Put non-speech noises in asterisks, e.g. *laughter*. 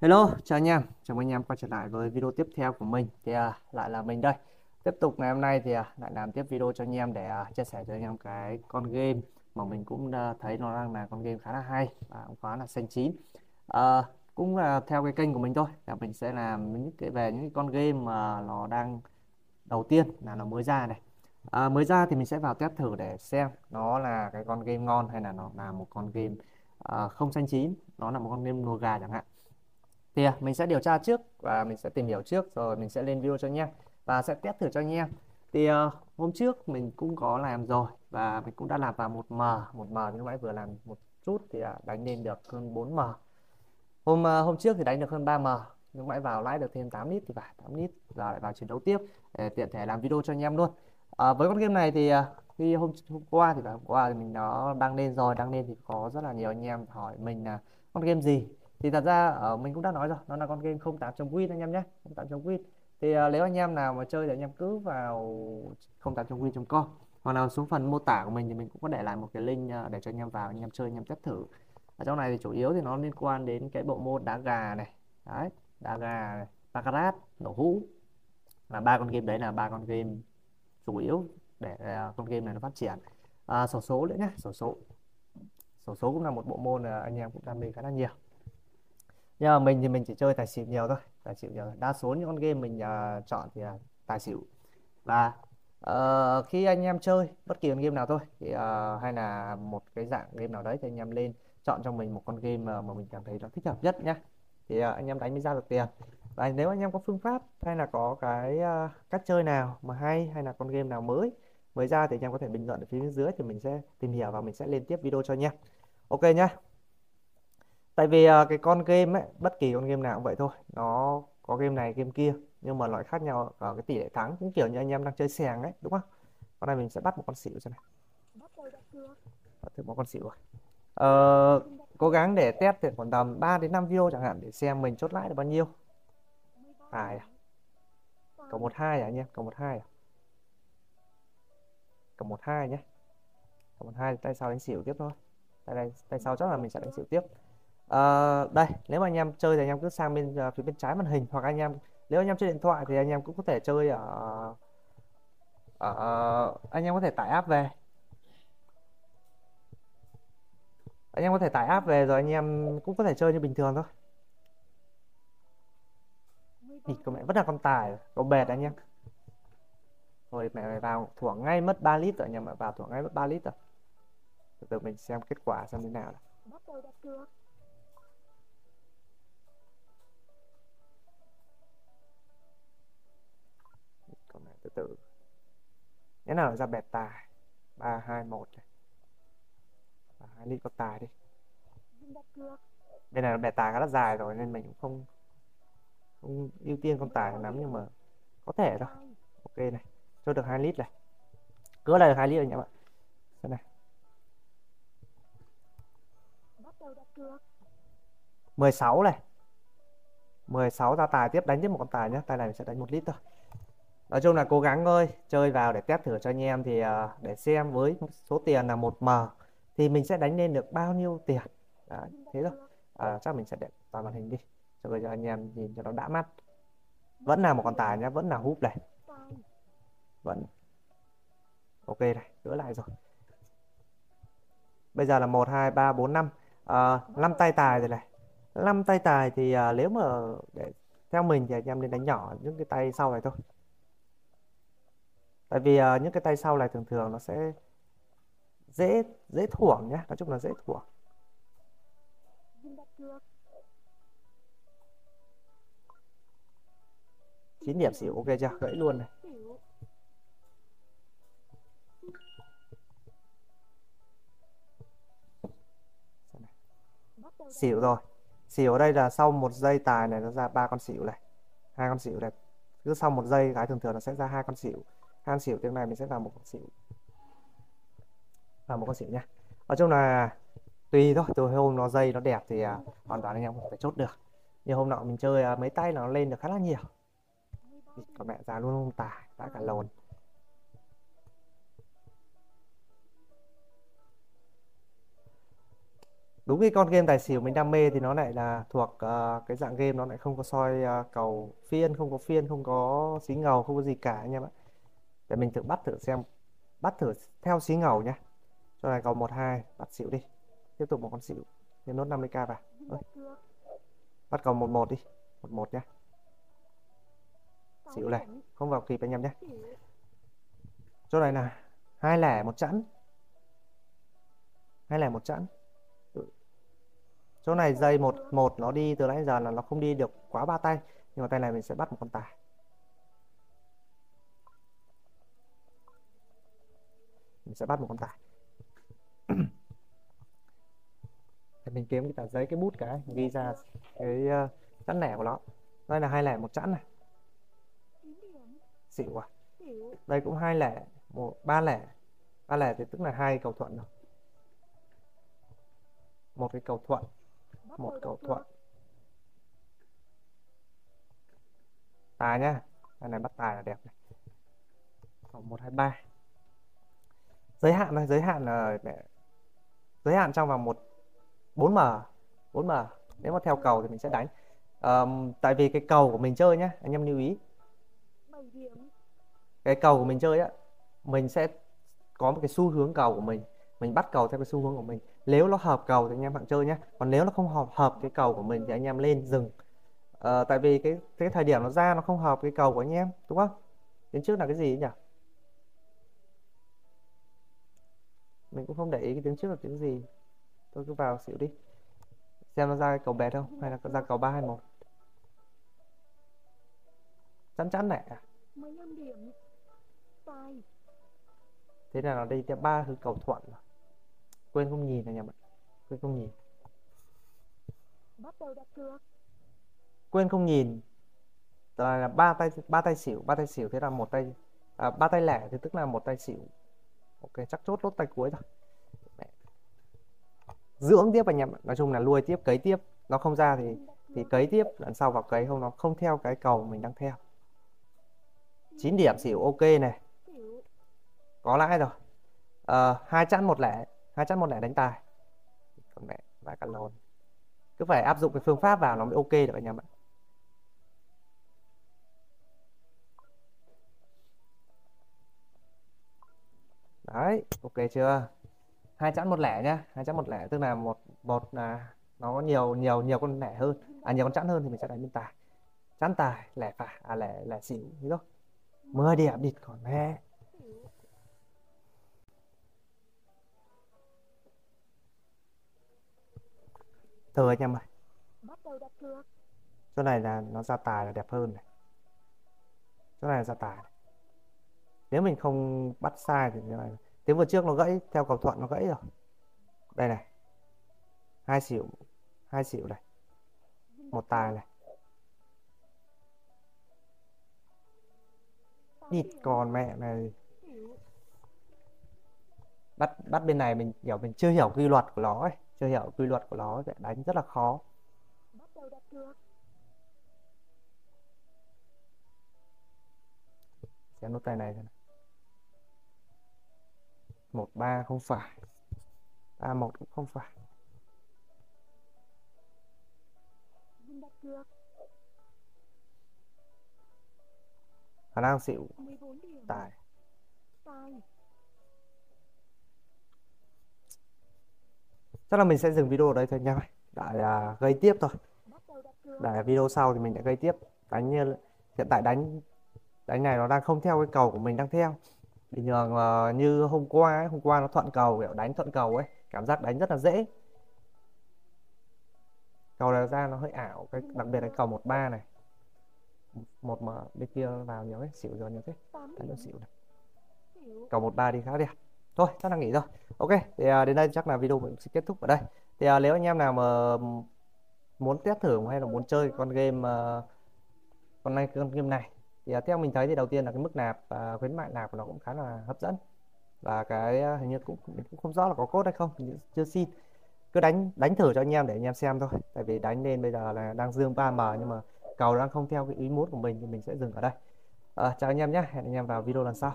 Hello, chào anh em, chào mừng anh em quay trở lại với video tiếp theo của mình. Thì à, lại là mình đây. Tiếp tục ngày hôm nay thì à, lại làm tiếp video cho anh em để à, chia sẻ cho anh em cái con game mà mình cũng à, thấy nó đang là con game khá là hay và cũng khá là xanh chín. À, cũng là theo cái kênh của mình thôi. Là mình sẽ làm những cái về những cái con game mà nó đang đầu tiên là nó mới ra này. À, mới ra thì mình sẽ vào test thử để xem nó là cái con game ngon hay là nó là một con game à, không xanh chín nó là một con game lùa gà chẳng hạn thì à, mình sẽ điều tra trước và mình sẽ tìm hiểu trước rồi mình sẽ lên video cho anh em và sẽ test thử cho anh em. Thì uh, hôm trước mình cũng có làm rồi và mình cũng đã làm vào một m một m như nãy vừa làm một chút thì uh, đánh lên được hơn 4 m. Hôm uh, hôm trước thì đánh được hơn 3 m nhưng mãi vào lãi được thêm 8 lít thì phải 8 lít giờ lại vào chiến đấu tiếp để tiện thể làm video cho anh em luôn. À, với con game này thì khi hôm, hôm qua thì phải hôm qua thì mình nó đăng lên rồi đăng lên thì có rất là nhiều anh em hỏi mình là con game gì thì thật ra ở mình cũng đã nói rồi nó là con game 08.win anh em nhé 08.win thì uh, nếu anh em nào mà chơi thì anh em cứ vào 08.win.com hoặc là xuống phần mô tả của mình thì mình cũng có để lại một cái link uh, để cho anh em vào anh em chơi anh em test thử. Ở trong này thì chủ yếu thì nó liên quan đến cái bộ môn đá gà này. Đấy đá gà này baccarat nổ hũ. Là ba con game đấy là ba con game chủ yếu để uh, con game này nó phát triển. À, sổ số nữa nhé sổ số. Sổ số cũng là một bộ môn uh, anh em cũng đam mê khá là nhiều nhưng mà mình thì mình chỉ chơi tài xỉu nhiều thôi tài xỉu nhiều đa số những con game mình uh, chọn thì là tài xỉu. Và uh, khi anh em chơi bất kỳ con game nào thôi thì uh, hay là một cái dạng game nào đấy thì anh em lên chọn cho mình một con game mà, mà mình cảm thấy nó thích hợp nhất nhé thì uh, anh em đánh mới ra được tiền. Và nếu anh em có phương pháp hay là có cái uh, cách chơi nào mà hay hay là con game nào mới mới ra thì anh em có thể bình luận ở phía bên dưới thì mình sẽ tìm hiểu và mình sẽ lên tiếp video cho anh em ok nhá tại vì uh, cái con game ấy bất kỳ con game nào cũng vậy thôi. Nó có game này game kia nhưng mà loại khác nhau ở cái tỷ lệ thắng cũng kiểu như anh em đang chơi sèng ấy đúng không? Con này mình sẽ bắt một con xỉu cho này. Bắt được một con xỉu rồi. Ờ, cố gắng để test thì khoảng tầm 3 đến 5 video chẳng hạn để xem mình chốt lãi được bao nhiêu. Phải à? Cộng một hai à anh em? Cộng một hai à? Cộng một hai nhé. Cộng một hai tay sau đánh xỉu tiếp thôi. Tay đây tay sau chắc là mình sẽ đánh xỉu tiếp uh, đây nếu mà anh em chơi thì anh em cứ sang bên uh, phía bên trái màn hình hoặc anh em nếu anh em chơi điện thoại thì anh em cũng có thể chơi ở ở ờ, anh em có thể tải app về. Anh em có thể tải app về rồi anh em cũng có thể chơi như bình thường thôi. Thì của mẹ vẫn là con tài có bệt anh em. Rồi mẹ vào thủa ngay mất 3 lít rồi anh em vào thủa ngay mất 3 lít rồi. Từ từ mình xem kết quả xem thế nào bắt tử. Đặt cược nào ra bẹt tài. Ba, hai, một này. Và hai ly có tài đi. Bên này là bẹt tài khá là dài rồi nên mình cũng không không ưu tiên con tài lắm nhưng mà có thể thôi. Ok này, cho được 2 lít này. Cứ là được 2 lít rồi nhé bạn. Xem này. 16 này. 16 ra tài tiếp, đánh tiếp một con tài nhé. Tài này mình sẽ đánh một lít thôi nói chung là cố gắng thôi chơi vào để test thử cho anh em thì uh, để xem với số tiền là một m thì mình sẽ đánh lên được bao nhiêu tiền. Đấy, thế thôi. À, chắc mình sẽ để toàn màn hình đi cho bây giờ anh em nhìn cho nó đã mắt. Vẫn là một con tài nhá vẫn là húp này. Vẫn. Ok này gỡ lại rồi. Bây giờ là một hai ba bốn năm. Ờ, năm tay tài rồi này. Năm tay tài thì uh, nếu mà để theo mình thì anh em nên đánh nhỏ những cái tay sau này thôi tại vì uh, những cái tay sau này thường thường nó sẽ dễ dễ thuổng nhé nói chung là dễ thuổng chín điểm xỉu ok chưa? Gãy luôn này. Xỉu rồi. Xỉu ở đây là sau một giây tài này nó ra ba con xỉu này. Hai con xỉu này. Cứ sau một giây gái thường thường nó sẽ ra hai con xỉu han xỉu tiếng này mình sẽ vào một con xỉu. Vào một con xỉu nha. Nói chung là tùy thôi từ hôm nó dây nó đẹp thì à, hoàn toàn anh em có phải chốt được. Như hôm nọ mình chơi à, mấy tay nó lên được khá là nhiều. Còn mẹ già luôn không tải đã cả lồn. Đúng cái con game tài xỉu mình đam mê thì nó lại là thuộc uh, cái dạng game nó lại không có soi uh, cầu phiên không có phiên không có xí ngầu không có gì cả anh em ạ để mình thử bắt thử xem. Bắt thử theo xí ngầu nhá. Cho này cầu một, hai, bắt xỉu đi. Tiếp tục một con xỉu. Thêm nốt 50k vào. Ôi. bắt cầu một một đi. Một một nhá. Xỉu này, không vào kịp anh em nhé. Chỗ này là hai lẻ một chẵn. Hai lẻ một chẵn. Ừ. Chỗ này dây một một nó đi từ nãy giờ là nó không đi được quá ba tay. Nhưng mà tay này mình sẽ bắt một con tài mình sẽ bắt một con tài *clears throat* thì mình kiếm cái tờ giấy cái bút cái ghi ra cái uh, chẵn lẻ của nó. Đây là hai lẻ một chẵn này. Xỉu à? Đây cũng hai lẻ một ba lẻ. Ba lẻ thì tức là hai cầu thuận rồi. Một cái cầu thuận một cầu thuận. Tài nhá. Cái này bắt tài là đẹp này. Một hai ba giới hạn này giới hạn là giới hạn trong vòng một 4m 4m nếu mà theo cầu thì mình sẽ đánh. Um, tại vì cái cầu của mình chơi nhá anh em lưu ý. Cái cầu của mình chơi á mình sẽ có một cái xu hướng cầu của mình. Mình bắt cầu theo cái xu hướng của mình. Nếu nó hợp cầu thì anh em bạn chơi nhé còn nếu nó không hợp hợp cái cầu của mình thì anh em lên dừng à, tại vì cái cái thời điểm nó ra nó không hợp cái cầu của anh em đúng không? Đến trước là cái gì nhỉ mình cũng không để ý cái tiếng trước là tiếng gì. Tôi cứ vào xỉu đi. Xem nó ra cái cầu bẹt không hay là ra cầu ba hai một. Chắn chắn này à? Thế là nó đây tiếp ba thứ cầu thuận rồi. Quên không nhìn này nhà bạn. Quên không nhìn. Quên không nhìn. Là ba tay ba tay xỉu ba tay xỉu thế là một tay à, ba tay lẻ thì tức là một tay xỉu ok chắc chốt lốt tay cuối rồi. Dưỡng tiếp anh em nói chung là nuôi tiếp cấy tiếp. Nó không ra thì thì cấy tiếp. Lần sau vào cấy không nó không theo cái cầu mình đang theo. 9 điểm xỉu ok này. Có lãi rồi. Ờ, hai chẵn một lẻ. Hai chẵn một lẻ đánh tài. Còn mẹ vài cả lồn cứ phải áp dụng cái phương pháp vào nó mới ok được anh em ạ. Đấy, ok chưa? Hai chẵn một lẻ nhá, hai chẵn một lẻ, tức là một một là nó có nhiều nhiều nhiều con lẻ hơn. À nhiều con chẵn hơn thì mình sẽ đánh bên tài. Chẵn tài, lẻ phải à lẻ lẻ xỉu thế thôi 10 điểm địt còn mẹ. Thưa anh em ơi. Chỗ này là nó ra tài là đẹp hơn này. Chỗ này là ra tài này. Nếu mình không bắt sai thì như này Tiếng vừa trước nó gãy, Theo cầu thuận nó gãy rồi. Đây này. Hai xỉu hai xỉu này. Một tài này. Địt còn mẹ này. Bắt bắt bên này mình hiểu, mình chưa hiểu quy luật của nó ấy. Chưa hiểu quy luật của nó sẽ đánh rất là khó. Xem nút tay này xem một ba không phải. Ba một cũng không phải. Khả năng xịu tài. Chắc là mình sẽ dừng video ở đây thôi nha. Để à, gây tiếp thôi. Để à, video sau thì mình sẽ gây tiếp. Đánh như hiện tại đánh đánh này nó đang không theo cái cầu của mình đang theo bình thường uh, như hôm qua ấy, hôm qua nó thuận cầu kiểu đánh thuận cầu ấy cảm giác đánh rất là dễ. Cầu này ra nó hơi ảo cái đặc biệt là cầu một ba này. Một mà bên kia vào nhiều ấy xỉu rồi nhiều thế. Đánh nó xỉu này. Cầu một ba đi khá đẹp. Thôi chắc là nghỉ rồi ok thì à, đến đây chắc là video mình sẽ kết thúc ở đây. Thì à, nếu anh em nào mà muốn test thử hay là muốn chơi con game uh, con này con game này thì uh, theo mình thấy thì đầu tiên là cái mức nạp uh, khuyến mại nạp của nó cũng khá là hấp dẫn. Và cái uh, hình như cũng cũng không rõ là có cốt hay không chưa xin. Cứ đánh đánh thử cho anh em để anh em xem thôi. Tại vì đánh lên bây giờ là đang dương 3m nhưng mà cầu đang không theo cái ý muốn của mình thì mình sẽ dừng ở đây. À, chào anh em nhé hẹn anh em vào video lần sau.